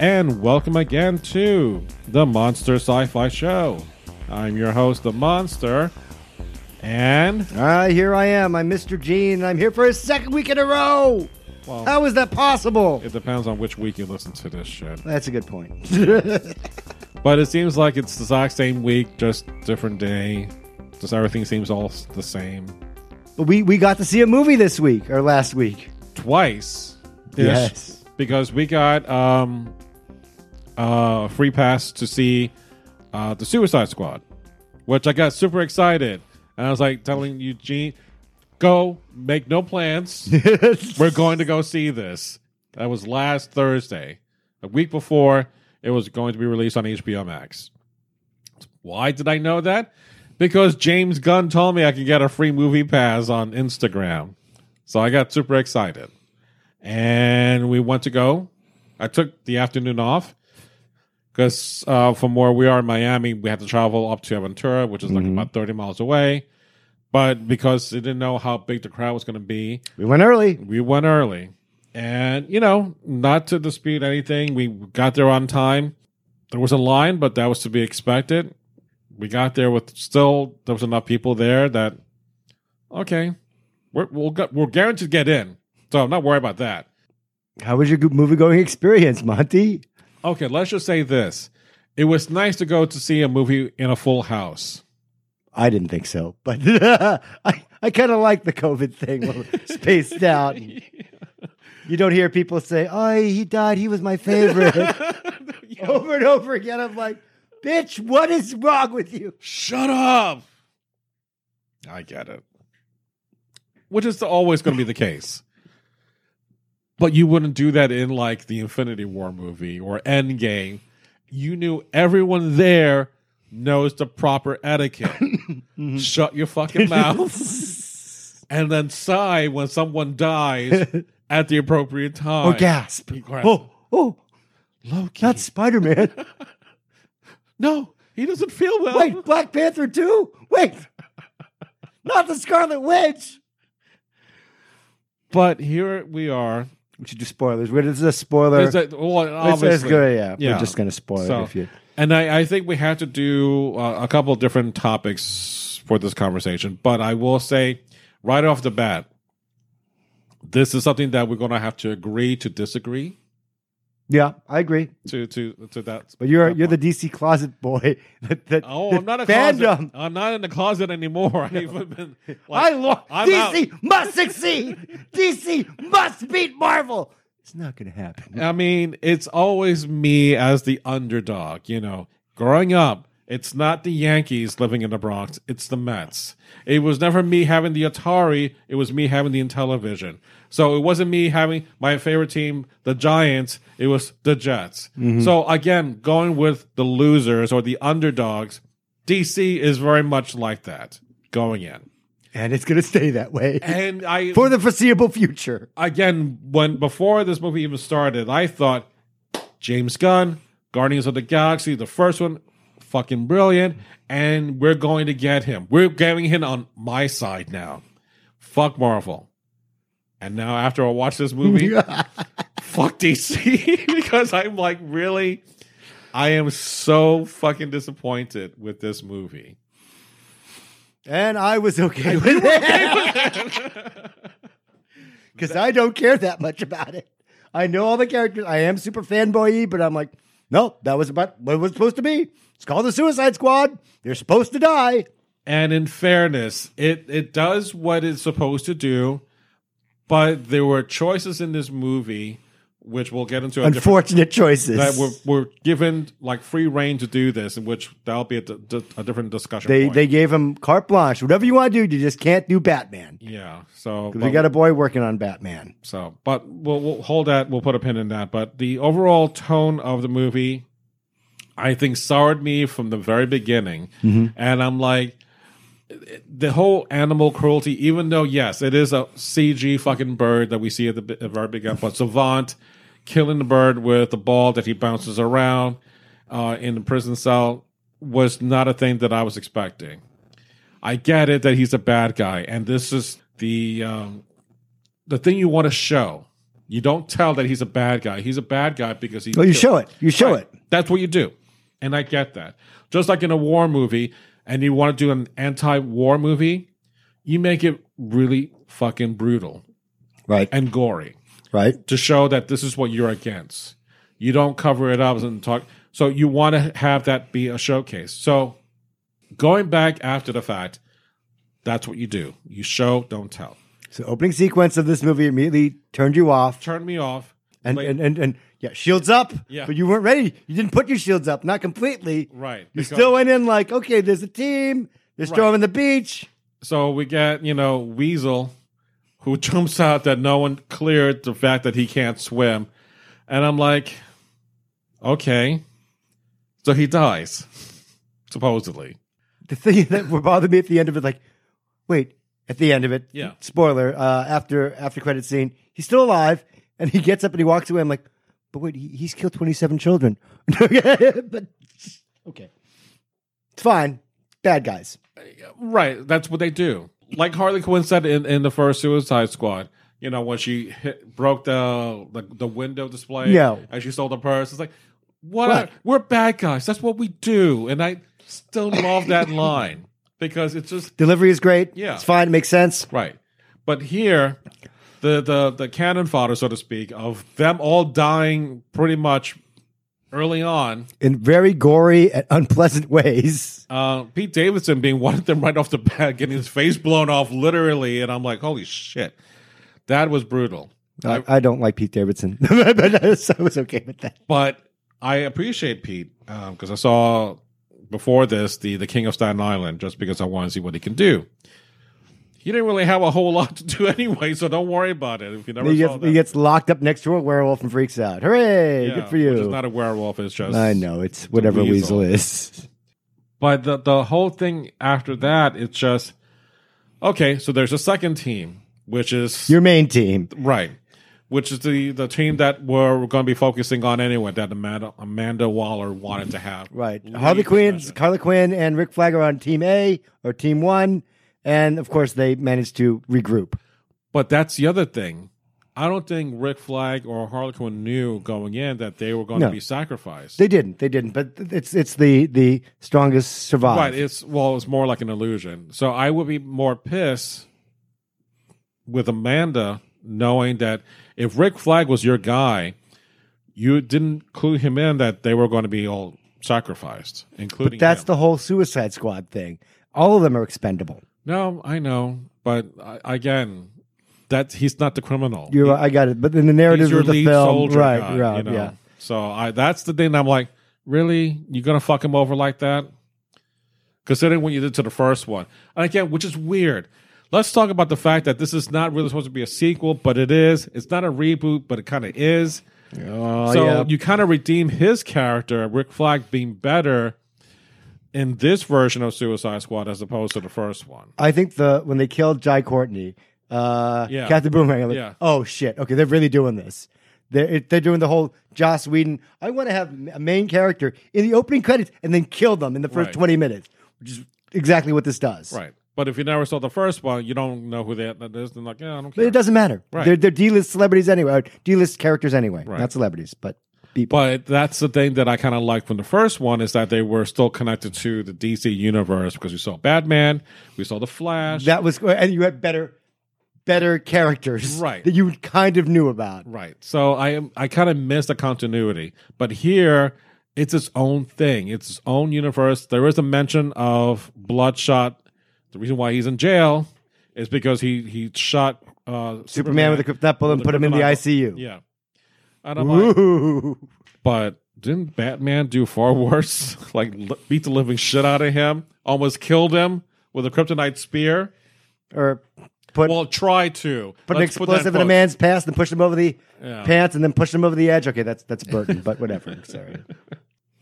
And welcome again to the Monster Sci Fi Show. I'm your host, The Monster, and Ah, here I am. I'm Mr. Gene, and I'm here for a second week in a row. well, How is that possible? it depends on which week you listen to this shit. That's a good point. But it seems like it's the exact same week, just different day. Just everything seems all the same. but we we got to see a movie this week or last week. Twice. Yes. Because we got um uh free pass to see uh the Suicide Squad, which I got super excited. And I was like telling Eugene, go, make no plans. We're going to go see this. That was last Thursday. A week before it was going to be released on HBO Max. Why did I know that? Because James Gunn told me I could get a free movie pass on Instagram. So I got super excited. And we went to go. I took the afternoon off because uh, from where we are in Miami, we had to travel up to Aventura, which is like about 30 miles away. But because they didn't know how big the crowd was going to be, We went early. we went early. And, you know, not to dispute anything, we got there on time. There was a line, but that was to be expected. We got there with still, there was enough people there that, okay, we're, we'll get, we're guaranteed to get in. So I'm not worried about that. How was your movie going experience, Monty? Okay, let's just say this. It was nice to go to see a movie in a full house. I didn't think so, but I I kind of like the COVID thing, spaced out. You don't hear people say, "Oh, he died. He was my favorite." over and over again. I'm like, "Bitch, what is wrong with you?" Shut up. I get it. Which is always going to be the case. But you wouldn't do that in like the Infinity War movie or Endgame. You knew everyone there knows the proper etiquette. Mm-hmm. Shut your fucking mouth. and then sigh when someone dies at the appropriate time. Or gasp. Gasp. Oh, oh, Loki. not Spider Man. no, he doesn't feel well. Wait, Black Panther too? Wait, not the Scarlet Witch. But here we are. We should do spoilers. This is a spoiler. Is that, well, It's- it's good, yeah. Yeah. We're just going to spoil So- it if you. And I, I think we have to do uh, a couple of different topics for this conversation. But I will say right off the bat, this is something that we're going to have to agree to disagree Yeah, I agree. to to to that. But you're that you're the. DC closet boy. That, that, Oh, that I'm not a fandom. closet. I'm not in the closet anymore. I've even been. Like, I'm DC must succeed. DC must beat Marvel. It's not going to happen. I mean, it's always me as the underdog. You know, growing up, it's not the Yankees living in the Bronx; it's the Mets. It was never me having the Atari; it was me having the Intellivision. So it wasn't me having my favorite team, the Giants. It was the Jets. Mm-hmm. So again, going with the losers or the underdogs, DC is very much like that going in. And it's going to stay that way And I for the foreseeable future. again, when before this movie even started, I thought James Gunn, Guardians of the Galaxy, the first one, fucking brilliant, and we're going to get him. We're getting him on my side now. Fuck Marvel. And now after I watch this movie, fuck DC because I'm like really I am so fucking disappointed with this movie. And I was okay with it. Because I don't care that much about it. I know all the characters. I am super fanboy but I'm like, no, that was about what it was supposed to be. It's called the Suicide Squad. They're supposed to die. And in fairness, it it does what it's supposed to do, but there were choices in this movie which we'll get into a different Unfortunate choices. that we're, we're given like free reign to do this, in which that'll be a, d- d- a different discussion. they point. they gave him carte blanche. Whatever you want to do, you just can't do Batman. yeah. So We got a boy working on Batman. So, but we'll, we'll hold that. We'll put a pin in that. But the overall tone of the movie, I think, soured me from the very beginning. And I'm like, the whole animal cruelty, even though, yes, it is a CG fucking bird that we see at the, at the very beginning, but Savant killing the bird with the ball that he bounces around uh, in the prison cell was not a thing that I was expecting. I get it that he's a bad guy, and this is the um, the thing you want to show. You don't tell that he's a bad guy. He's a bad guy because he. Well, you show it. You show Right. it. That's what you do, and I get that. Just like in a war movie, and you want to do an anti-war movie, you make it really fucking brutal Right. and gory Right. to show that this is what you're against. You don't cover it up and talk. So you want to have that be a showcase. So going back after the fact, that's what you do. You show, don't tell. So opening sequence of this movie immediately turned you off. Turned me off. And, Wait, and, and, and yeah, shields up. Yeah. But you weren't ready. You didn't put your shields up, not completely. right. You because- still went in like, okay, there's a team. They're Right. storming the beach. So we get, you know, Weasel, who jumps out that no one cleared the fact that he can't swim. And I'm like, okay. So he dies, supposedly. The thing that would bother me at the end of it, like, wait, at the end of it, Yeah. spoiler, uh, after after credit scene, he's still alive, and he gets up and he walks away. I'm like, but wait, he, he's killed 27 children. but okay, it's fine. Bad guys. Right. That's what they do. Like Harley Quinn said in, in the first Suicide Squad, you know, when she hit, broke the, the the window display Yeah. and she stole the purse. It's like, what? Right. We're bad guys. That's what we do. And I still love that line because it's just Delivery is great. Yeah. it's fine. It makes sense. Right. But here, the the the cannon fodder, so to speak, of them all dying pretty much early on. In very gory and unpleasant ways. Uh, Pete Davidson being one of them right off the bat, getting his face blown off literally, and I'm like, holy shit, that was brutal. I, I don't like Pete Davidson, but I was, okay with that. But I appreciate Pete because I saw before this the the King of Staten Island just because I want to see what he can do. He didn't really have a whole lot to do anyway, so don't worry about it. If you never He saw gets, he gets locked up next to a werewolf and freaks out. Hooray! Yeah, Good for you. It's not a werewolf. It's just I know it's whatever weasel. weasel is. But the the whole thing after that, it's just okay. So there's a second team, which is Your main team. right, which is the the team that we're going to be focusing on anyway. That Amanda Amanda Waller wanted to have. Right. Harley Quinn. Harley Quinn and Rick Flag are on team A or team one. And of course, they managed to regroup. But that's the other thing. I don't think Rick Flag or Harley Quinn knew going in that they were going No. to be sacrificed. They didn't. They didn't. But it's it's the the strongest survive. Right. It's well, it's more like an illusion. So I would be more pissed with Amanda knowing that if Rick Flag was your guy, you didn't clue him in that they were going to be all sacrificed, including. That's him. the whole Suicide Squad thing. All of them are expendable. No, I know, but I, again, that he's not the criminal. You, I got it. But in the narrative of the film, right, guy, right, you know? yeah. So I that's the thing. I'm like, really, you're gonna fuck him over like that? Considering what you did to the first one, and again, which is weird. Let's talk about the fact that this is not really supposed to be a sequel, but it is. It's not a reboot, but it kind of is. Oh, so yeah. you kind of redeem his character, Rick Flag, being better in this version of Suicide Squad as opposed to the first one. I think the when they killed Jai Courtney, uh, Yeah. Captain Boomerang, like, Yeah. oh shit, okay, they're really doing this. They're they're doing the whole Joss Whedon. I want to have a main character in the opening credits and then kill them in the first Right. twenty minutes, which is exactly what this does. Right. But if you never saw the first one, you don't know who that is. Then like, yeah, I don't But care. it doesn't matter. Right. They're they're D list celebrities anyway, or D list characters anyway, Right. not celebrities, but But that's the thing that I kind of like from the first one is that they were still connected to the DC universe because we saw Batman, we saw the Flash, that was and you had better better characters Right. that you kind of knew about. right? So I am I kind of missed the continuity, but here it's its own thing. It's its own universe. There is a mention of Bloodshot. The reason why he's in jail is because he he shot uh, Superman with a kryptonite bullet and put him in the ICU. Yeah. And I'm like, but didn't Batman do far worse? like li- beat the living shit out of him, almost killed him with a kryptonite spear. Or put Well, try to put an Let's put that explosive in a man's pants and push him over the Yeah. pants and then push him over the edge. Okay, that's that's Burton, but whatever. Sorry.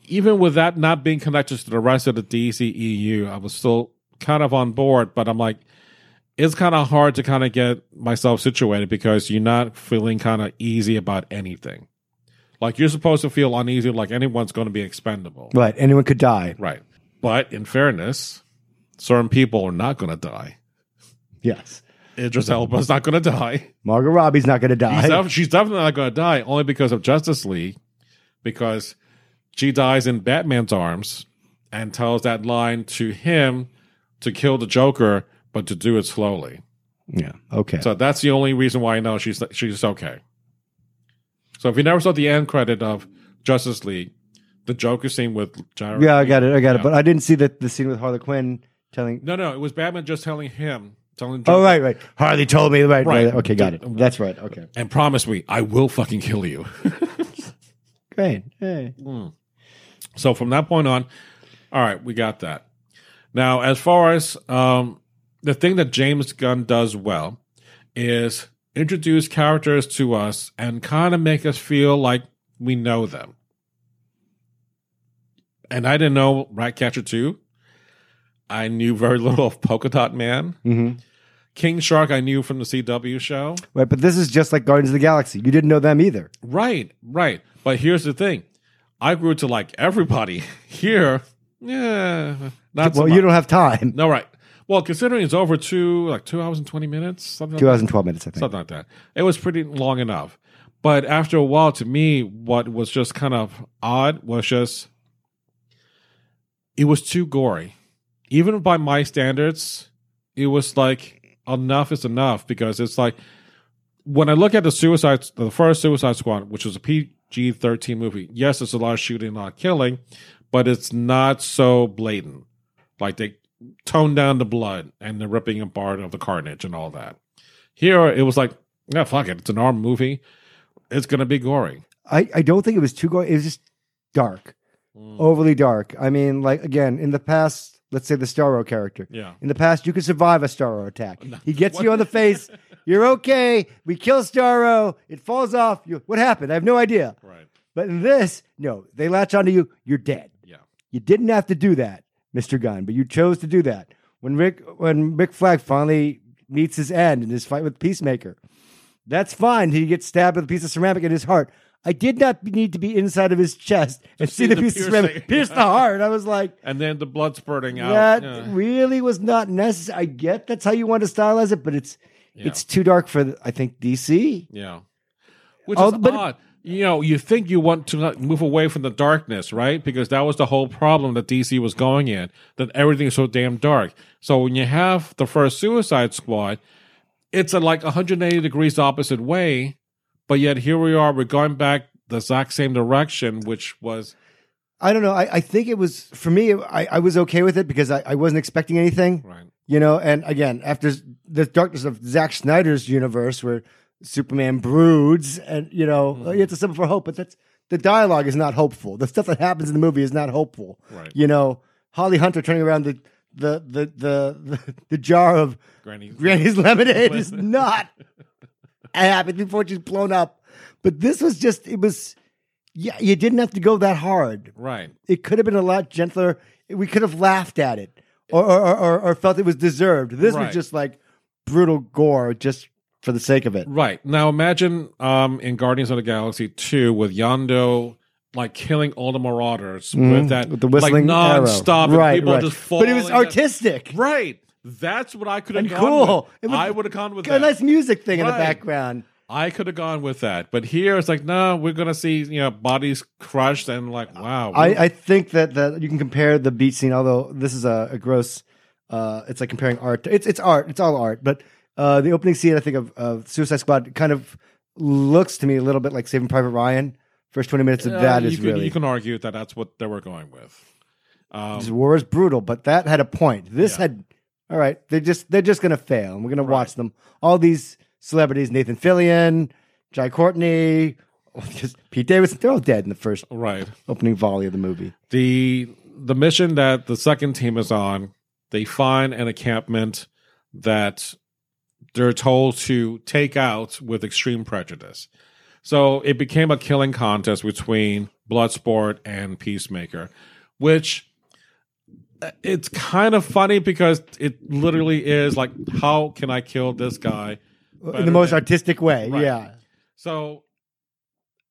Even with that not being connected to the rest of the DCEU, I was still kind of on board. But I'm like, it's kind of hard to kind of get myself situated because you're not feeling kind of easy about anything. Like you're supposed to feel uneasy, like anyone's going to be expendable. Right. Anyone could die. Right. But in fairness, certain people are not going to die. Yes. Idris Elba's not going to die. Margot Robbie's not going to die. Def- she's definitely not going to die only because of Justice League, because she dies in Batman's arms and tells that line to him to kill the Joker, but to do it slowly. yeah. Okay. So that's the only reason why I know she's she's okay. So if you never saw the end credit of Justice League, the Joker scene with Jared. yeah, I got it. I got Yeah. it. But I didn't see the the scene with Harley Quinn telling. No, no, it was Batman just telling him, telling Oh right, right. Harley told me. Right, right. Right. Okay, got it. That's right. Okay. and promise me I will fucking kill you. Great. Hey. So from that point on, all right, we got that. Now, as far as um, the thing that James Gunn does well is introduce characters to us and kind of make us feel like we know them. And I didn't know Ratcatcher 2. I knew very little of Polka Dot Man. hmm King Shark, I knew from the CW show. Right, but this is just like Guardians of the Galaxy. You didn't know them either. Right, right. But here's the thing I grew to like everybody. Here, yeah, not so well, much. you don't have time. No, right. Well, considering it's over two, like two hours and twenty minutes, something, like, 2012 minutes, I think. something like that. It was pretty long enough. But after a while, to me, what was just kind of odd was just it was too gory. Even by my standards, it was like enough is enough because it's like when I look at the Suicide, the first Suicide Squad, which was a PG thirteen movie. Yes, it's a lot of shooting, a lot of killing, but it's not so blatant. Like they tone down the blood and the ripping apart of the carnage and all that. Here, it was like, yeah, fuck it, it's an armed movie. It's gonna be gory. I, I don't think it was too gory. It was just dark, mm. overly dark. I mean, like, again, in the past, let's say the Starro character. Yeah. In the past, you could survive a Starro attack. He gets you on the face. You're okay. We kill Starro. It falls off. You, what happened? I have no idea. Right. But in this, no, they latch onto you. You're dead. Yeah. You didn't have to do that, Mr. Gunn, but you chose to do that. When Rick when Rick Flag finally meets his end in his fight with Peacemaker, that's fine. He gets stabbed with a piece of ceramic in his heart. I did not need to be inside of his chest and see, see the, the piece of ceramic pierce the heart. I was like, And then the blood spurting out. that yeah. really was not necessary. I get that's how you want to stylize it, but it's it's too dark for I think DC. Yeah. Which Oh, is but- odd. You know, you think you want to move away from the darkness, right? Because that was the whole problem that DC was going in, that everything is so damn dark. So when you have the first Suicide Squad, it's a like 180 degrees opposite way, but yet here we are, we're going back the exact same direction, which was I don't know. I, I think it was for me. I, I was okay with it because I, I wasn't expecting anything. right. You know, and again, after the darkness of Zack Snyder's universe, where Superman broods, and you know, Mm-hmm. it's a symbol for hope, but that's the dialogue is not hopeful. The stuff that happens in the movie is not hopeful. Right. You know, Holly Hunter turning around the the the the the, the jar of Granny. Granny's lemonade is not happy before she's blown up. But this was just it was. Yeah, you didn't have to go that hard Right. it could have been a lot gentler. We could have laughed at it or or, or, or felt it was deserved. This Right. was just like brutal gore just for the sake of it. Right. Now imagine um in Guardians of the Galaxy 2 with Yondu like killing all the marauders with that. With the whistling like arrow. non-stop and Right, people right. But it was artistic. Right. That's what I could have gone cool. with. Was I would have gone with that. a nice music thing in the background. I could have gone with that. But here it's like, no, we're gonna see, you know, bodies crushed and like, wow. I, I think that, that you can compare the beat scene, although this is a, a gross. Uh, it's like comparing art. It's it's art. It's all art. But uh, the opening scene, I think of, of Suicide Squad, kind of looks to me a little bit like Saving Private Ryan. First twenty minutes of Uh, that you is can, really you can argue that that's what they were going with. Um, This war is brutal, but that had a point. This Yeah. had all right. They're just they're just gonna fail, and we're gonna watch them. All these celebrities: Nathan Fillion, Jai Courtney, Because Pete Davidson, they're all dead in the first right. opening volley of the movie. the the mission that the second team is on, they find an encampment that they're told to take out with extreme prejudice. So it became a killing contest between Bloodsport and Peacemaker, which uh, it's kind of funny because it literally is like, how can I kill this guy? in the most than- artistic way. Right. Yeah. So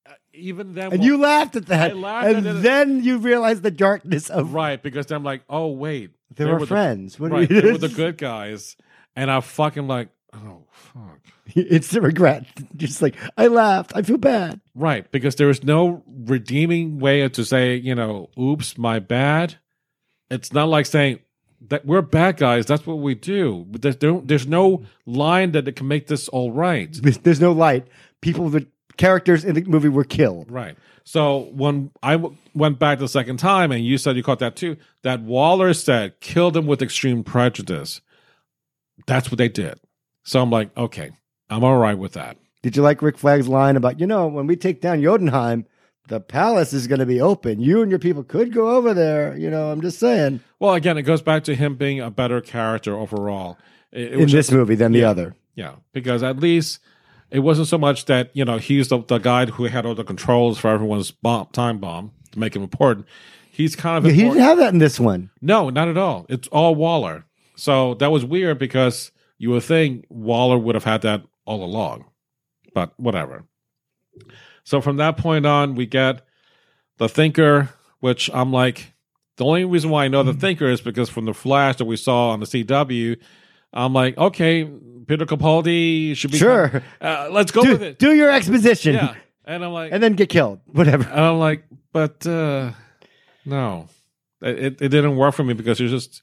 uh, even then, And you laughed at that. Laughed and at then you realize the darkness of right because I'm like, oh wait, they, they were, were the- friends. what do right, they were the good guys, and I fucking like, oh fuck, It's the regret. Just like I laughed. I feel bad. right? Because there is no redeeming way to say, you know, oops, my bad. It's not like saying that we're bad guys. That's what we do. But there's no, there's no line that can make this all right. There's, no light. People, the characters in the movie were killed. Right. So when I w- went back the second time, and you said you caught that too, that Waller said killed them with extreme prejudice. That's what they did. So I'm like, okay, I'm all right with that. Did you like Rick Flag's line about, you know, when we take down Jotunheim, the palace is going to be open. You and your people could go over there. You know, I'm just saying. Well, again, it goes back to him being a better character overall. It, it in was this just- movie than the other. yeah, because at least it wasn't so much that you know he's the, the guy who had all the controls for everyone's bomb, time bomb to make him important. He's kind of Yeah, he didn't have that in this one. No, not at all. It's all Waller. So that was weird because you would think Waller would have had that all along. But whatever. So from that point on, we get the Thinker, which I'm like, the only reason why I know the Mm. Thinker is because from the Flash that we saw on the CW, I'm like, okay, Peter Capaldi should be. Sure. Uh, let's go with Do, it. do your exposition Yeah. And I'm like, and then get killed. Whatever. and I'm like, but uh, no, it, it didn't work for me because it's just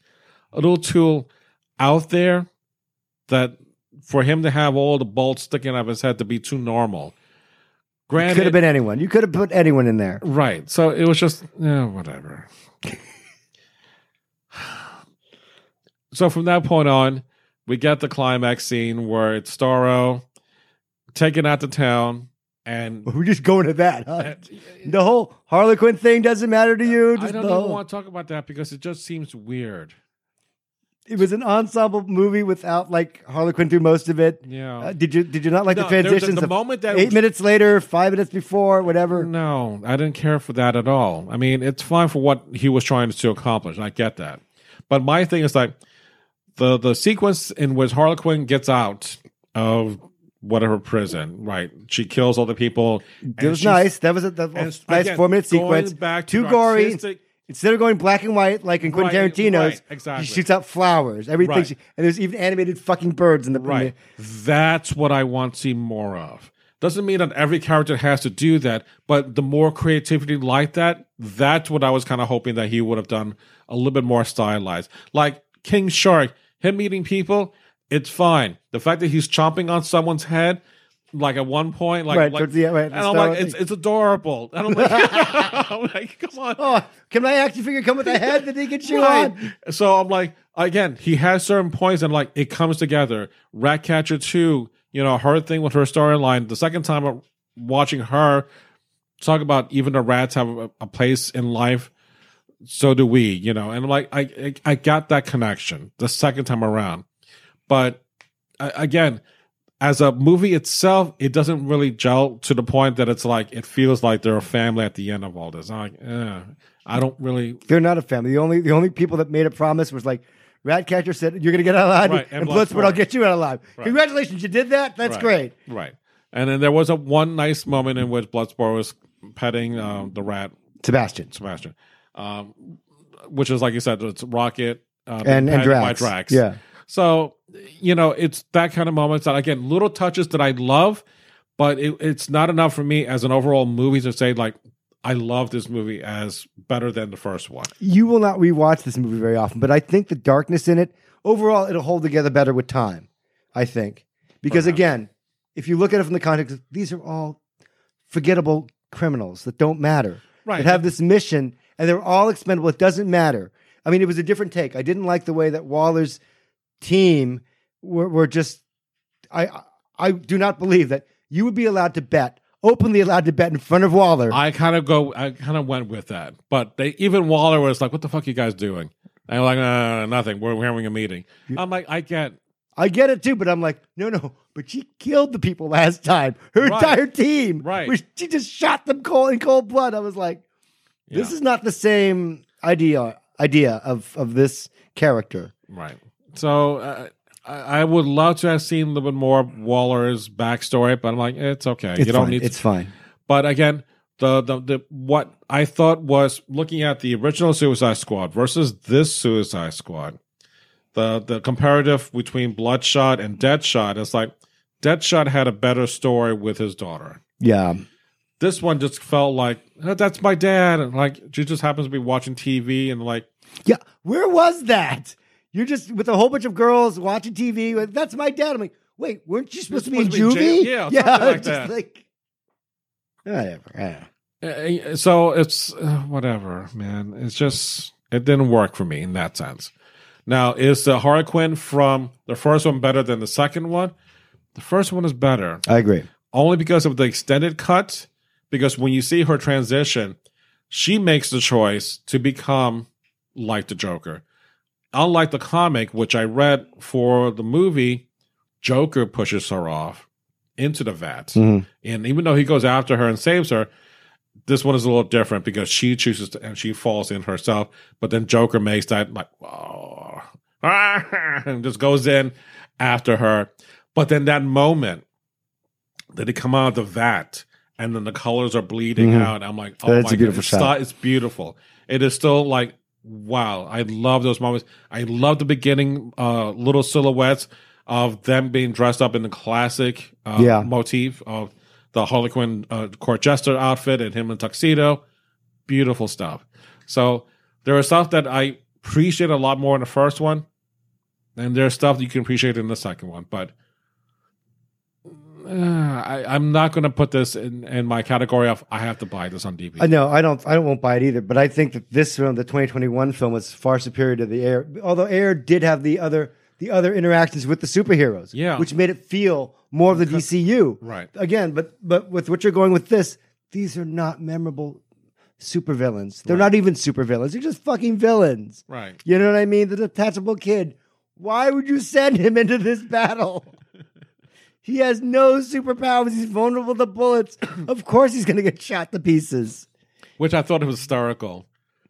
a little too out there that for him to have all the bolts sticking out of his head to be too normal. Granted, Could have been anyone. You could have put anyone in there. right. So it was just whatever. so from that point on, we get the climax scene where it's Starro taken out to town and We're just going to that. Huh? uh, The whole Harley Quinn thing doesn't matter to you. I don't even whole- want to talk about that because it just seems weird. It was an ensemble movie without like Harley Quinn through most of it. Yeah. Uh, did you did you not like No, the there- the- transitions? the moment that eight was- minutes later, five minutes before, whatever. No, I didn't care for that at all. I mean, it's fine for what he was trying to accomplish. I get that. But my thing is like the the sequence in which Harley Quinn gets out of whatever prison, right? She kills all the people. It was nice. That was a, that was nice four minute sequence. Back to Too gory. artistic- Instead of going black and white like in Quentin Right, Tarantino's, right, exactly. he shoots out flowers. Everything, Right. she- and there's even animated fucking birds in the Right. That's what I want to see more of. Doesn't mean that every character has to do that, but the more creativity like that, that's what I was kind of hoping that he would have done a little bit more stylized. Like King Shark, him eating people, it's fine. The fact that he's chomping on someone's head, like at one point, like, Right, like towards the- right, and I'm like, it's, it's adorable. And I'm like, I'm like, come on. Oh, can my action figure come with a head that he can chew Right. on? So I'm like, again, he has certain points and like it comes together. Ratcatcher 2, you know, her thing with her storyline. The second time I'm watching her talk about even the rats have a, a place in life, so do we, you know. And I'm like, I, I, I got that connection the second time around. But I, again, as a movie itself, it doesn't really gel to the point that it's like it feels like they're a family at the end of all this. I'm like, eh, I don't really They're not a family. The only the only people that made a promise was like Ratcatcher said, "You're going to get out alive," Right, and, and Bloodsport, Bloodsport. I'll get you out alive. Congratulations, you did that. That's Right. great. Right. And then there was a one nice moment in which Bloodsport was petting um, the rat Sebastian. Sebastian, um, which is like you said, it's Rocket uh, And- and petted by Drax. Drax. Yeah. So you know, it's that kind of moments that again, little touches that I love, but it, it's not enough for me as an overall movie to say like I love this movie as better than the first one. You will not rewatch this movie very often, but I think the darkness in it overall it'll hold together better with time. I think because Perhaps. again, if you look at it from the context, these are all forgettable criminals that don't matter. Right. That have this mission and they're all expendable. It doesn't matter. I mean, it was a different take. I didn't like the way that Waller's team were, were just. I I do not believe that you would be allowed to bet openly allowed to bet in front of Waller. I kind of go. I kind of went with that, but they even Waller was like, "What the fuck, are you guys doing?" And I'm like, uh, "Nothing. We're, we're having a meeting." I'm like, "I get." I get it too, but I'm like, no, no. But she killed the people last time. Her Right. entire team. Right. She just shot them cold in cold blood. I was like, this Yeah. is not the same idea idea of of this character. Right. So uh, I, I would love to have seen a little bit more of Waller's backstory, but I'm like, it's okay. It's you don't fine. need. it's fine. But again, the, the the what I thought was looking at the original Suicide Squad versus this Suicide Squad, the the comparative between Bloodshot and Deadshot is like Deadshot had a better story with his daughter. Yeah. This one just felt like "Oh, that's my dad, and like she just happens to be watching TV and like Yeah. Where was that? You're just with a whole bunch of girls watching TV. That's my dad. I'm like, wait, weren't you supposed to be in supposed to be in juvie? jail. Yeah, something like just that. like whatever. I. Uh, so it's uh, whatever, man. It's just it didn't work for me in that sense. Now, is the Harley Quinn from the first one better than the second one? The first one is better I agree. only because of the extended cut. Because when you see her transition, she makes the choice to become like the Joker. Unlike the comic, which I read for the movie, Joker pushes her off into the vat. Mhm. And even though he goes after her and saves her, this one is a little different because she chooses to, and she falls in herself. But then Joker makes that like, oh, and just goes in after her. But then that moment that they come out of the vat and then the colors are bleeding Mhm. out, I'm like, oh That's my a beautiful God, shot. it's beautiful. It is still like, wow, I love those moments. I love the beginning, uh, little silhouettes of them being dressed up in the classic uh, Yeah. motif of the Harlequin uh, court jester outfit and him in tuxedo. Beautiful stuff. So there are stuff that I appreciate a lot more in the first one, and there's stuff that you can appreciate in the second one. But uh, I, I'm not going to put this in, in my category of I have to buy this on DVD. I know I don't I won't buy it either, but I think that this film, the 2021 film, was far superior to the Ayer. Although Ayer did have the other the other interactions with the superheroes, Yeah. which made it feel more of the DCU. Right. Again, but but with what you're going with this, these are not memorable supervillains. They're not even supervillains. They're just fucking villains. Right. You know what I mean? The detachable kid. Why would you send him into this battle? He has no superpowers. He's vulnerable to bullets. Of course, he's going to get shot to pieces. Which I thought was hysterical.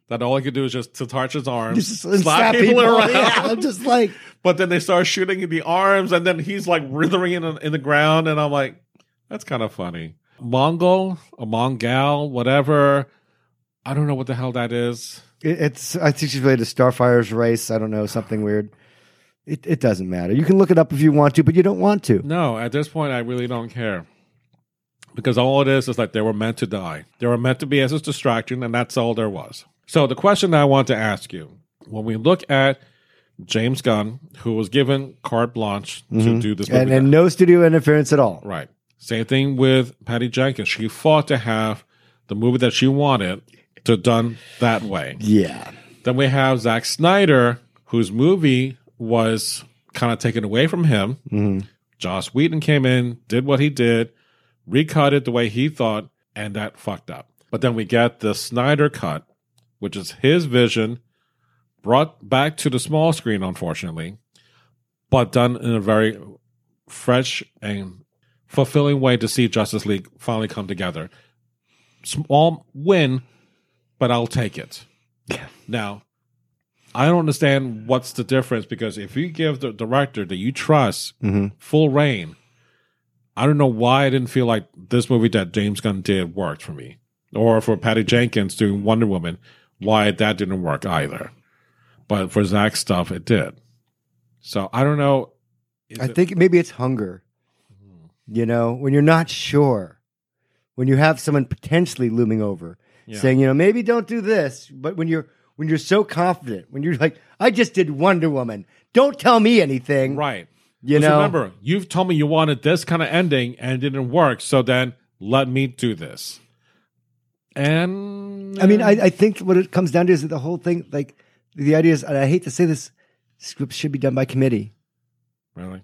That all he could do is just to touch his arms, Just slap, slap people, people. around. Yeah, I'm just like, But then they start shooting in the arms, and then he's like writhing in, in the ground, and I'm like, that's kind of funny. Mongol, a Mongal, whatever. I don't know what the hell that is. it- it's. I think she's related to Starfire's race. I don't know something weird. It it doesn't matter. You can look it up if you want to, but you don't want to. No, at this point, I really don't care. Because all it is is like they were meant to die. They were meant to be as a distraction, and that's all there was. So, the question that I want to ask you when we look at James Gunn, who was given carte blanche to mm-hmm. do this movie, And and no studio interference at all. Right. Same thing with Patty Jenkins. She fought to have the movie that she wanted to done that way. Yeah. Then we have Zack Snyder, whose movie was kind of taken away from him. Mm-hmm. Joss Whedon came in, did what he did, recut it the way he thought, and that fucked up. But then we get the Snyder cut, which is his vision, brought back to the small screen, unfortunately, but done in a very fresh and fulfilling way to see Justice League finally come together. Small win, but I'll take it. Yeah. Now, I don't understand what's the difference because if you give the director that you trust Mm-hmm. full reign, I don't know why I didn't feel like this movie that James Gunn did worked for me, or for Patty Jenkins doing Wonder Woman, why that didn't work either. But for Zack's stuff, it did. So I don't know. Is I it- think maybe it's hunger. You know, when you're not sure, when you have someone potentially looming over, Yeah. saying, you know, maybe don't do this, but when you're when you're so confident, when you're like, I just did Wonder Woman, don't tell me anything, right. You know, remember, you've told me you wanted this kind of ending and it didn't work. So then let me do this. And I mean, I, I think what it comes down to is that the whole thing, like the idea is, and I hate to say this, scripts should be done by committee. really,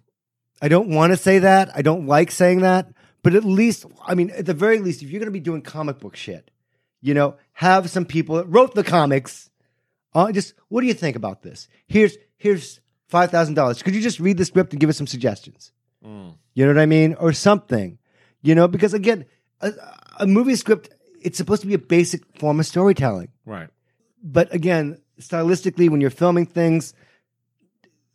I don't want to say that. I don't like saying that, But at least, I mean, at the very least, if you're going to be doing comic book shit, you know, have some people that wrote the comics. Uh, just what do you think about this? Here's here's five thousand dollars. Could you just read the script and give us some suggestions? You know what I mean, or something. You know, because again, a, a movie script it's supposed to be a basic form of storytelling. Right. But again, stylistically, when you're filming things,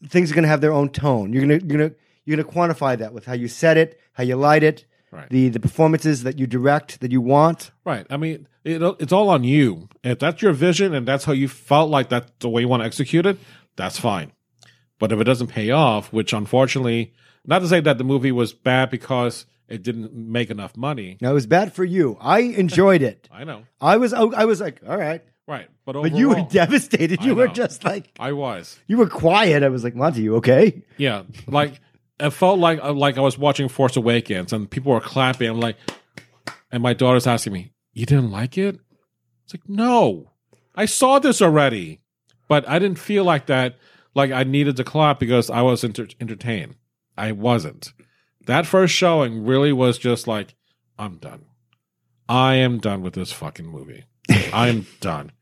things are going to have their own tone. You're going to you're going to you're going to quantify that with how you set it, how you light it, Right. the the performances that you direct that you want. Right. I mean, it, it's all on you. If that's your vision and that's how you felt like that's the way you want to execute it, that's fine. But if it doesn't pay off, which unfortunately, not to say that the movie was bad because it didn't make enough money. No, it was bad for you. I enjoyed it. I know. I was I was like, all right, Right. But but you were devastated. I You were just like I was. you were quiet. I was like, Monty, you okay? Yeah. Like, it felt like uh, like I was watching Force Awakens and people were clapping. I'm like, and my daughter's asking me, "You didn't like it?" It's like, no, I saw this already, but I didn't feel like that. Like I needed to clap because I was enter- entertained. I wasn't. That first showing really was just like, I'm done. I am done with this fucking movie. I'm done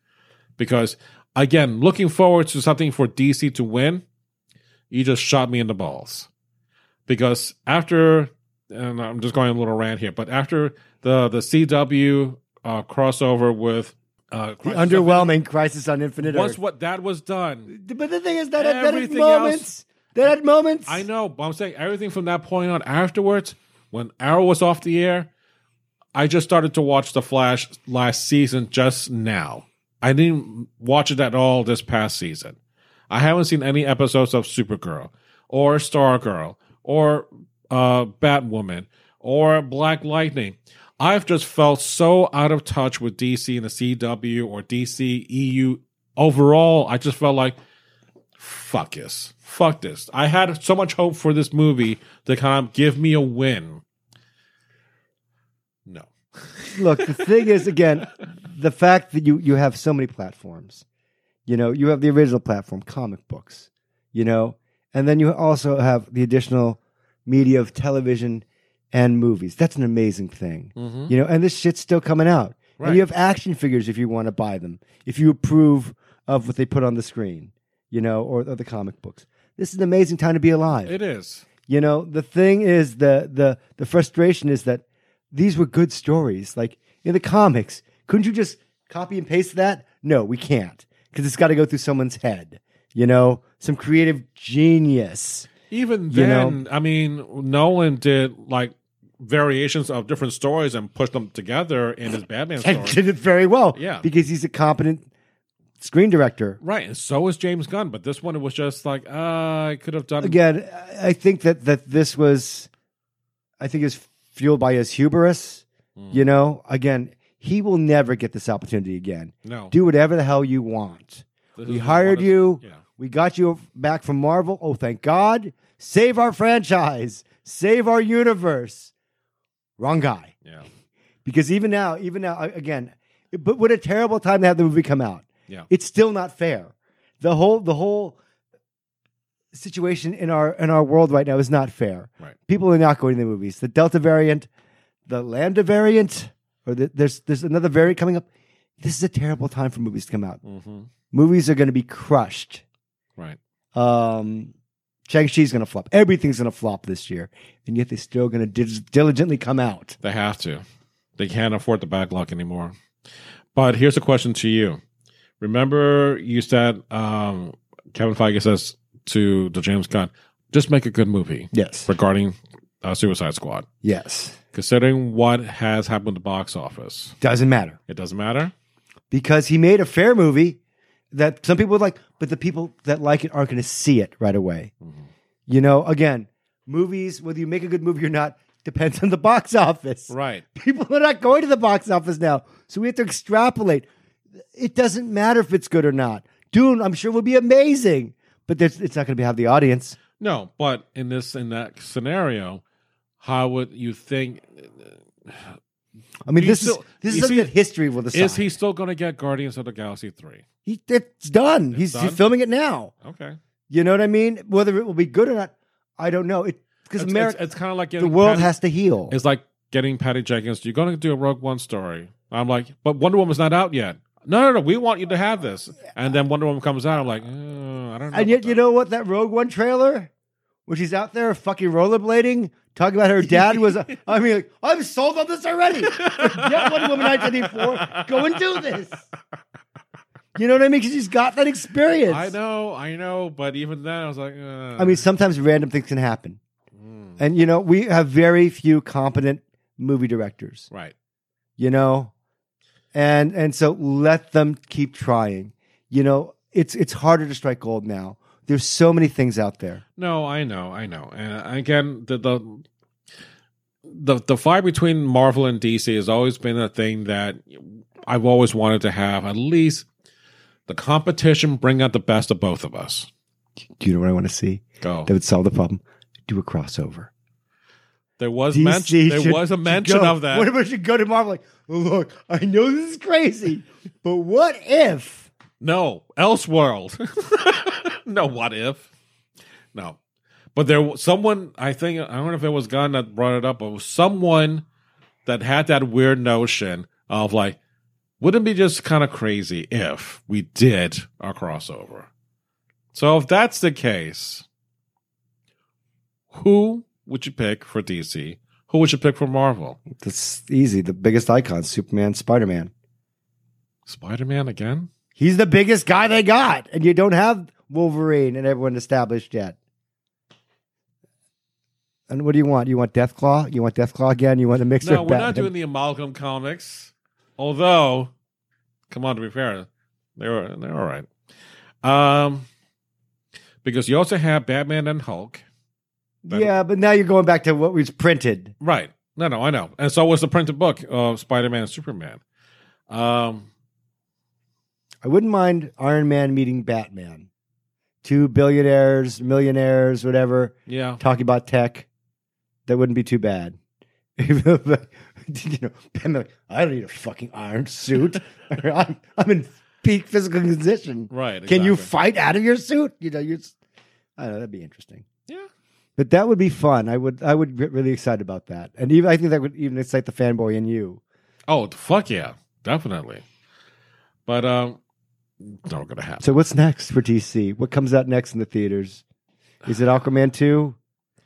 because again, looking forward to something for DC to win, you just shot me in the balls. Because after, and I'm just going a little rant here, but after the the CW uh, crossover with uh, The underwhelming Crisis on Infinite Infinite- once Earth. what that was done, But the thing is that that had Everything moments. That had moments. I know, but I'm saying everything from that point on afterwards, when Arrow was off the air, I just started to watch The Flash last season just now. I didn't watch it at all this past season. I haven't seen any episodes of Supergirl or Stargirl or uh, Batwoman or Black Lightning. I've just felt so out of touch with DC and the CW or DC EU overall. I just felt like fuck this. Fuck this. I had so much hope for this movie to kind of give me a win. No. Look, the thing is, again, the fact that you you have so many platforms. You know, you have the original platform, comic books. You know, and then you also have the additional media of television and movies. That's an amazing thing. Mhm. You know, and this shit's still coming out. Right. And you have action figures if you want to buy them, if you approve of what they put on the screen. You know, or, or the comic books. This is an amazing time to be alive. It is. You know, the thing is the the the frustration is that these were good stories. Like in the comics, couldn't you just copy and paste that? No, we can't because it's got to go through someone's head. You know, some creative genius. Even You know? then, I mean, Nolan did like variations of different stories and pushed them together in his Batman And story. did it very well. Yeah. because he's a competent screen director. Right, and so is James Gunn, but this one it was just like, uh, I could have done Again, I think that that this was, I think, is fueled by his hubris. Hmm. You know, again, he will never get this opportunity again. No. Do whatever the hell you want. This We hired of- you. Yeah. We got you back from Marvel. Oh, thank God. Save our franchise. Save our universe. Wrong guy. Yeah. Because even now, even now, again, but what a terrible time to have the movie come out. Yeah. It's still not fair. The whole the whole situation in our in our world right now is not fair. Right. People are not going to the movies. The Delta variant, the Lambda variant, or the, there's there's another variant coming up. This is a terrible time for movies to come out. hmm Movies are going to be crushed. Right. Um, Shang-Chi's going to flop. Everything's going to flop this year. And yet they're still going to diligently come out. They have to. They can't afford the backlog anymore. But here's a question to you. Remember, you said um, Kevin Feige says to the James Gunn, just make a good movie Yes. regarding uh, Suicide Squad. Yes. Considering what has happened at the box office, Doesn't matter. it doesn't matter. Because he made a fair movie that some people would like, but the people that like it aren't going to see it right away. Mm-hmm. You know, again, movies, whether you make a good movie or not, depends on the box office. Right. People are not going to the box office now. So we have to extrapolate. It doesn't matter if it's good or not. Dune, I'm sure, will be amazing, but there's, it's not going to be have the audience. No, but in this in that scenario, how would you think? I mean, this still- is this you is something see- history will decide. Is he still going to get Guardians of the Galaxy three? He, it's done. he's, done? he's filming it now. Okay. You know what I mean? Whether it will be good or not, I don't know. It because It's, America, it's, kind of like the world Patty- has to heal. It's like getting Patty Jenkins. You're going to do a Rogue One story. I'm like, but Wonder Woman's not out yet. No, no, no. We want you to have this. And then Wonder Woman comes out. I'm like, uh, I don't know. And yet, you know what? That Rogue One trailer, when she's out there fucking rollerblading, talking about her dad was. I mean, like, I'm sold on this already. Forget Wonder Woman 1984. Go and do this. You know what I mean? Because she's got that experience. I know, I know. But even then, I was like, uh, I mean, sometimes random things can happen. And, you know, we have very few competent movie directors, right. you know? And and so let them keep trying. You know, it's it's harder to strike gold now. There's so many things out there. No, I know, I know. And again, the the the the fight between Marvel and DC has always been a thing that I've always wanted to have. At least the competition bring out the best of both of us. Do you know what I want to see? Go. That would solve the problem. Do a crossover. There was DC mention. There was a mention of that. What if we should go to Marvel? Like, look, I know this is crazy, but what if? No, Elseworld. no, what if? No, but there was someone. I think I don't know if it was Gunn that brought it up, but someone that had that weird notion of like, wouldn't it be just kind of crazy if we did a crossover? So if that's the case, who would you pick for DC? Who would you pick for Marvel? That's easy. The biggest icons: Superman, Spider Man. Spider Man again? He's the biggest guy they got, and you don't have Wolverine and everyone established yet. And what do you want? You want Deathclaw? You want Deathclaw again? You want a mix No, we're not doing the amalgam comics. Although, come on, to be fair, they were they're all right. Um, because you also have Batman and Hulk, Yeah, but now you're going back to what was printed. right? No, no, I know. And so was the printed book of Spider Man and Superman. Um, I wouldn't mind Iron Man meeting Batman. Two billionaires, millionaires, whatever, yeah, talking about tech. That wouldn't be too bad. you know, like, I don't need a fucking iron suit. I'm, I'm in peak physical condition. right. Can you fight out of your suit? You know, you. I know. That'd be interesting. Yeah. But that would be fun. I would. I would get really excited about that, and even I think that would even excite the fanboy in you. Oh, fuck yeah, definitely. But um, not gonna happen. So what's next for DC? What comes out next in the theaters? Is it Aquaman two?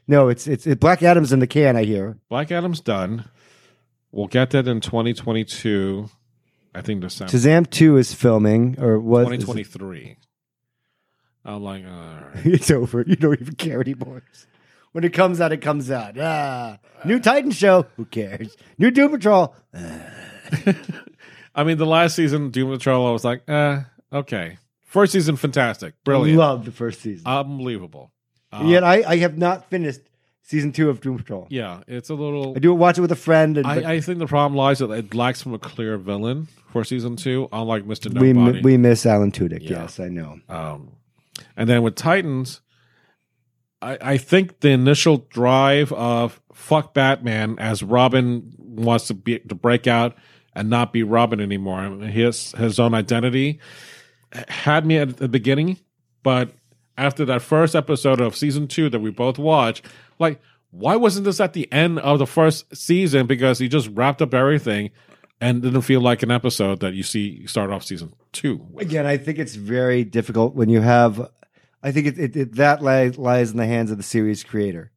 No, it's it's it, Black Adam's in the can. I hear. Black Adam's done. We'll get that in 2022. I think December. Shazam two is filming or what? 2023. I'm like, right. It's over. You don't even care anymore. When it comes out, it comes out. Ah, new Titan show. Who cares? New Doom Patrol. I mean, the last season, Doom Patrol, I was like, eh, okay. First season, fantastic, brilliant, Love the first season. unbelievable. Uh, Yet I, I have not finished season two of Doom Patrol. yeah, it's a little. I do watch it with a friend, and but I, I think the problem lies that it lacks from a clear villain for season two, unlike we Nobody. mi- we miss Alan Tudyk. Yeah. Yes, I know. Um, and then with Titans, I, I think the initial drive of fuck Batman as Robin wants to be to break out and not be Robin anymore. His his own identity had me at the beginning, but after that first episode of season two that we both watched, like why wasn't this at the end of the first season? Because he just wrapped up everything and didn't feel like an episode that you see start off season two. with. Again, I think it's very difficult when you have. I think it, it, it that lies, lies in the hands of the series creator.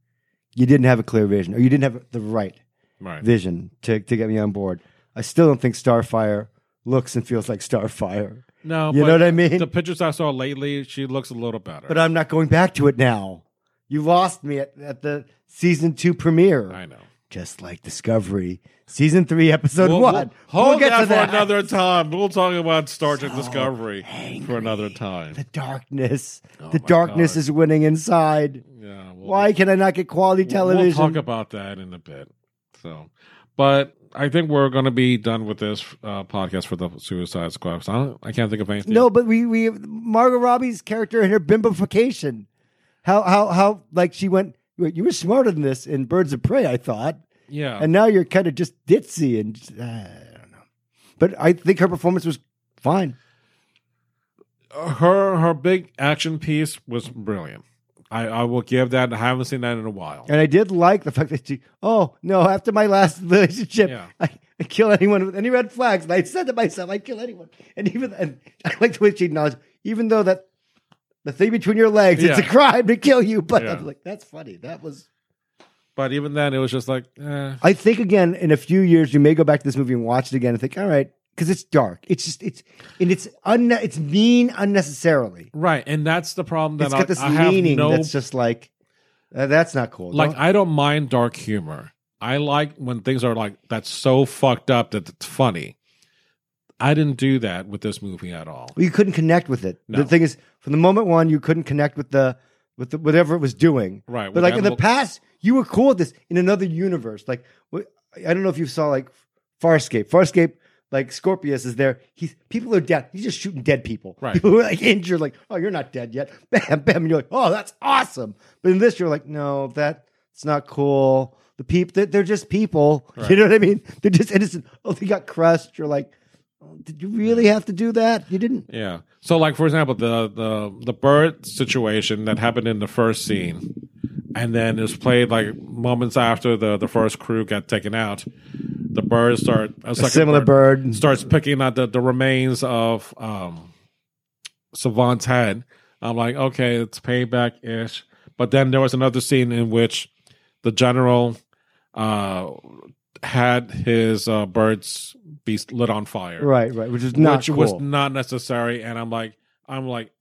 You didn't have a clear vision, or you didn't have the right Right. vision to to get me on board. I still don't think Starfire looks and feels like Starfire. No, You but know what I mean? The pictures I saw lately, she looks a little better. But I'm not going back to it now. You lost me at, at the season two premiere. I know. Just like Discovery, season three, episode We'll, one. we'll, hold We'll get that to for that. another time. We'll talk about Star Trek So Discovery angry. for another time. The darkness. Oh the darkness God. is winning inside. Yeah. We'll, Why can I not get quality television? We'll talk about that in a bit. So, but I think we're going to be done with this uh, podcast for the Suicide Squad. So I, don't, I can't think of anything. no, but we we Margot Robbie's character and her bimbofication. How how how like she went. You were smarter than this in Birds of Prey, I thought, Yeah. and now you're kind of just ditzy and just, uh, I don't know. But I think her performance was fine. her her big action piece was brilliant. I, I will give that. I haven't seen that in a while. And I did like the fact that she, oh no, after my last relationship, Yeah. I, I kill anyone with any red flags. And I said to myself, I kill anyone. And even and I like the way she acknowledged, even though that the thing between your legs, it's a crime to kill you. But Yeah. I'm like, that's funny. That was. But even then, it was just like, eh. I think again in a few years you may go back to this movie and watch it again and think, all right, because it's dark. It's just it's and it's unne- it's mean unnecessarily. right. And that's the problem that It's I, got this I have meaning no that's just like uh, that's not cool. like Don't- I don't mind dark humor. I like when things are like that's so fucked up that it's funny. I didn't do that with this movie at all. you couldn't connect with it. No. The thing is, from the moment one, you couldn't connect with the with the, whatever it was doing. Right. But like in the past, you were cool with this in another universe. Like I don't know if you saw like Farscape. Farscape, like Scorpius is there. He's people are dead. He's just shooting dead people. Right. People who are like injured. Like oh, you're not dead yet. Bam, bam. And you're like oh, that's awesome. But in this, you're like no, that's not cool. The people, they're, they're just people. You know what I mean? They're just innocent. Oh, they got crushed. You're like, oh, did you really have to do that? You didn't. Yeah. So, like for example, the the the bird situation that happened in the first scene, and then it was played like moments after the the first crew got taken out. The bird start a, A similar bird. starts picking at the, the remains of um Savant's head. I'm like, okay, it's payback ish. But then there was another scene in which the general uh had his uh birds be lit on fire. Right, right, which is not which cool. was not necessary. And I'm like, I'm like,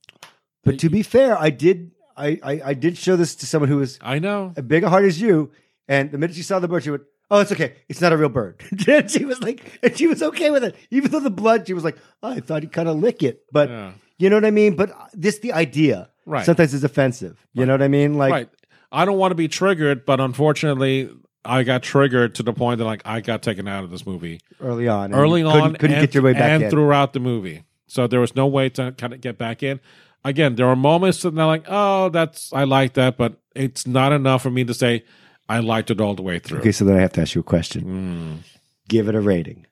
but to be fair, I did, I, I, I did show this to someone who was I know. a big a heart as you, and the minute she saw the bird, she went, "Oh, it's okay. It's not a real bird." and she was like, and she was okay with it, even though the blood. She was like, oh, "I thought he'd kind of lick it," but Yeah. you know what I mean. But this, the idea, Right. Sometimes is offensive. You know what I mean? Like, right. I don't want to be triggered, but unfortunately, I got triggered to the point that like I got taken out of this movie early on, and early couldn't, on, couldn't and, get your way back and in. throughout the movie. So there was no way to kind of get back in. Again, there are moments that they're like, "Oh, that's I like that," but it's not enough for me to say I liked it all the way through. Okay, so then I have to ask you a question. Mm. Give it a rating.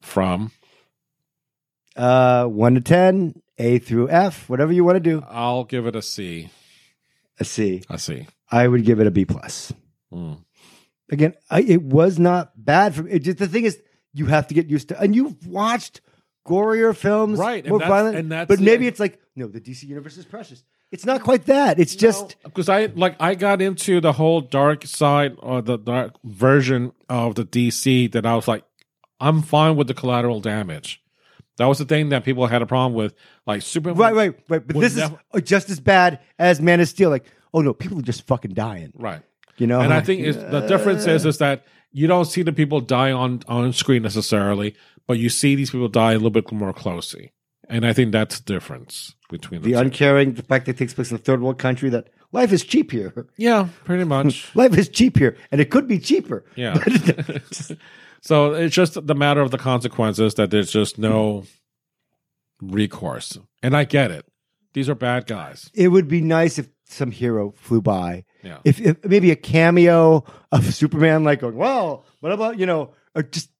From Uh, one to ten, A through F, whatever you want to do. I'll give it a C. A C. A C. I would give it a B plus. Mm. Again, I, it was not bad for it. Just the thing is, you have to get used to, and you've watched gorier films, Right, More violent, and that's but maybe it's like no, the DC universe is precious. It's not quite that. It's just because I like I got into the whole dark side or the dark version of the DC that I was like, I'm fine with the collateral damage. That was the thing that people had a problem with, like Superman. right, right, right. But this never- is uh, just as bad as Man of Steel. Like, oh no, people are just fucking dying. right. You know, and I Like, think it's, the difference is is that you don't see the people die on on screen necessarily, but you see these people die a little bit more closely, and I think that's the difference between the, uncaring, the fact that it takes place in a third world country that life is cheap here. yeah, pretty much. Life is cheap here, and it could be cheaper. Yeah. so it's just the matter of the consequences that there's just no recourse. And I get it. These are bad guys. it would be nice if some hero flew by. Yeah. If, if maybe a cameo of Superman, like going, "Well, what about you know?" Or just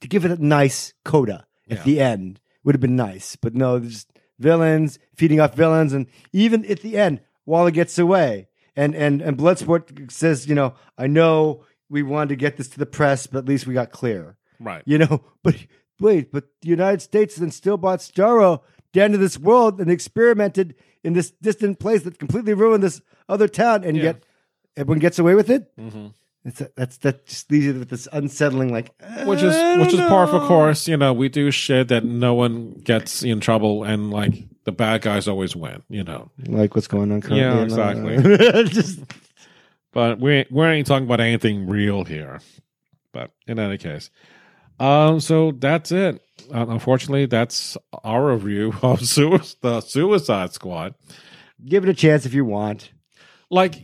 to give it a nice coda at Yeah. the end would have been nice. But no, just villains feeding off villains, and even at the end, Waller gets away, and and and Bloodsport says, "You know, I know we wanted to get this to the press, but at least we got clear." Right. You know, but wait, but the United States then still bought Starro down to this world and experimented in this distant place that completely ruined this other town, and Yeah. yet everyone gets away with it. hmm It's that's that just leaves you with this unsettling, like Which is which is par for course. You know, we do shit that no one gets in trouble, and like the bad guys always win. You know, like what's going on currently. Yeah, exactly. just but we ain't- we ain't talking about anything real here. But in any case, um, so that's it. Uh, unfortunately, that's our review of Sui- the Suicide Squad. give it a chance if you want. like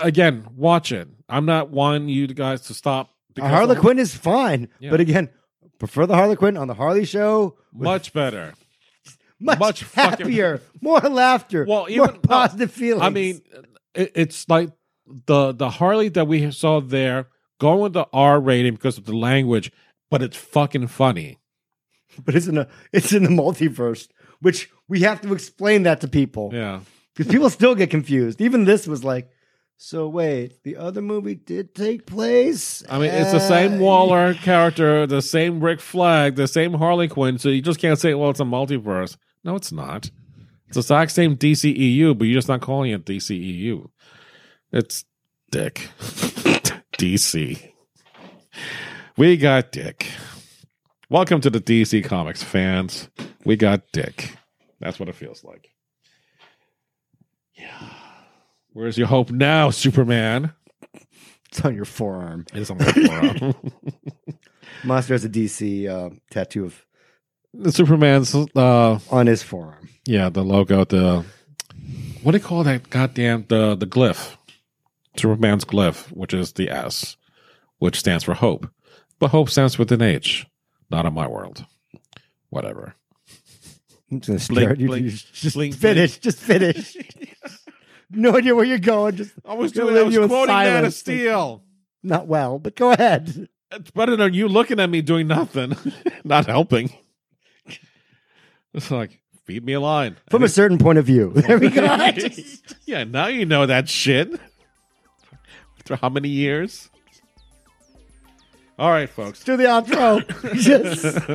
again, watch it. I'm not wanting you guys to stop. because Harley Quinn is fine, Yeah. but again, prefer the Harley Quinn on the Harley Show. with much better. much, much fucking- happier, more laughter, Well, more even- positive feelings. I mean, it, it's like the the Harley that we saw there going with the R rating because of the language, but it's fucking funny. but it's in a it's in the multiverse, which we have to explain that to people. Yeah, Because people still get confused. Even this was like, so wait, the other movie did take place. I mean, it's the same Waller character, the same Rick Flag, the same Harley Quinn. So you just can't say, well, it's a multiverse. No, it's not. It's the exact same DCEU, but you're just not calling it DCEU. It's Dick. DC. We got Dick. Welcome to the DC Comics fans. We got Dick. That's what it feels like. Yeah. Where's your hope now, Superman? It's on your forearm. It is on my forearm. Monster has a DC uh, tattoo of the Superman's uh on his forearm. yeah, the logo, the what do you call that goddamn the the glyph? Superman's glyph, which is the S, which stands for hope. But hope stands with an H. Not in my world. Whatever. I'm just gonna Blink, stare at you. blink, just just blink, finish. Just finish. no idea where you're going. Just I was doing I was quoting Man of. Steel. not well, but go ahead. It's better than you looking at me doing nothing. Not helping. It's like, feed me a line. From a certain point of view. There we go. yeah, now you know that shit. After how many years? All right, folks. Do the outro. Just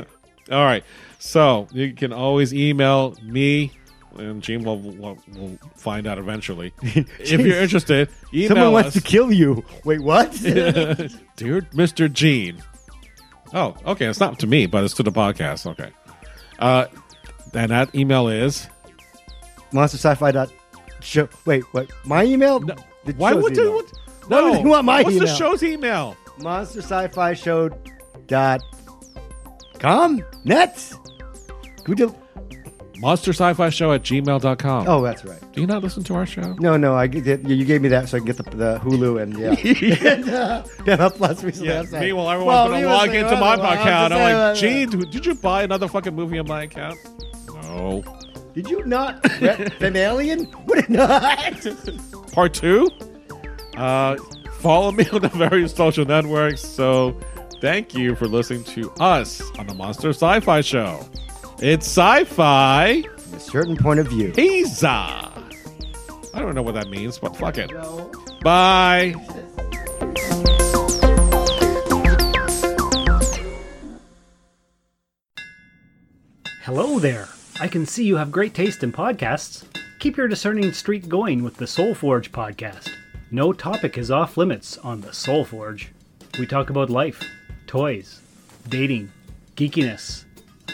All right. So you can always email me, and Gene will, will, will find out eventually. if you're interested, email someone wants us. to kill you. Wait, what? Dear Mr. Gene. Oh, okay. It's not to me, but it's to the podcast. Okay. Uh, and that email is. Monster Sci-Fi dot show. Wait, what? My email? No, The why would you? What, Why no. would you want my What's the show's email? Monster Sci-Fi Show dot com net. Who did? Monster Sci Fi Show at gmail.com. Oh, that's right. Do you not listen to our show? No, no, I get, you gave me that so I can get the, the Hulu and yeah. and, uh, Paramount Plus recently. Yeah. Meanwhile, everyone's Well, gonna he log into my well, I'll account. just I'm say, like, uh, Gene, did you buy another fucking movie on my account? No. Did you not? An alien? What not? Part two. Uh, follow me on the various social networks. So, thank you for listening to us on the Monster Sci-Fi Show. It's sci-fi. From a certain point of view. Pizza. I don't know what that means, but fuck it. Bye. Hello there. I can see you have great taste in podcasts. Keep your discerning streak going with the Soul Forge podcast. No topic is off limits on the Soul Forge. We talk about life, toys, dating, geekiness,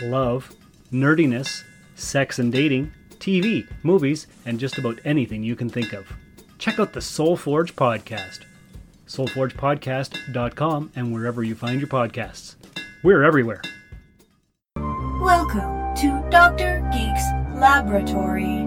love, nerdiness, sex and dating, TV, movies, and just about anything you can think of. Check out the Soul Forge podcast. SoulForgePodcast.com and wherever you find your podcasts. We're everywhere. Welcome to Dr. Geek's Laboratory.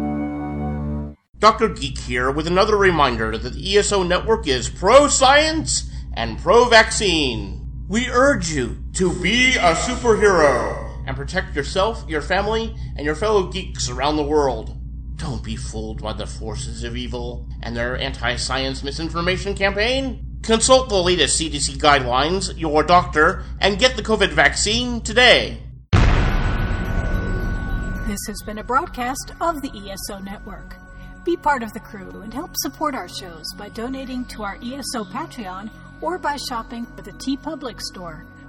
Dr. Geek here with another reminder that the ESO network is pro science and pro vaccine. We urge you to be a superhero and protect yourself, your family, and your fellow geeks around the world. Don't be fooled by the forces of evil and their anti science misinformation campaign. Consult the latest CDC guidelines, your doctor, and get the COVID vaccine today. This has been a broadcast of the ESO Network. Be part of the crew and help support our shows by donating to our ESO Patreon or by shopping at the TeePublic store,